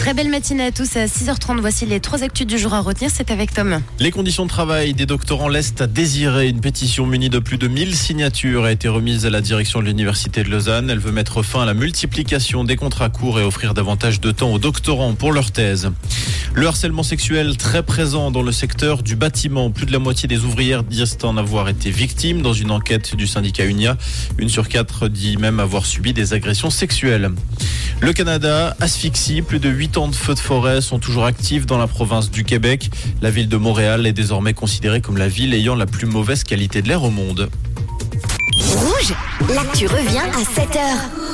Très belle matinée à tous. À 6h30, voici les trois actus du jour à retenir. C'est avec Tom. Les conditions de travail des doctorants laissent à désirer. Une pétition munie de plus de 1000 signatures a été remise à la direction de l'Université de Lausanne. Elle veut mettre fin à la multiplication des contrats courts et offrir davantage de temps aux doctorants pour leur thèse. Le harcèlement sexuel très présent dans le secteur du bâtiment. Plus de la moitié des ouvrières disent en avoir été victimes dans une enquête du syndicat UNIA. Une sur quatre dit même avoir subi des agressions sexuelles. Le Canada asphyxie. Plus de 8 ans de feux de forêt sont toujours actifs dans la province du Québec. La ville de Montréal est désormais considérée comme la ville ayant la plus mauvaise qualité de l'air au monde. Rouge, l'actu revient à 7h.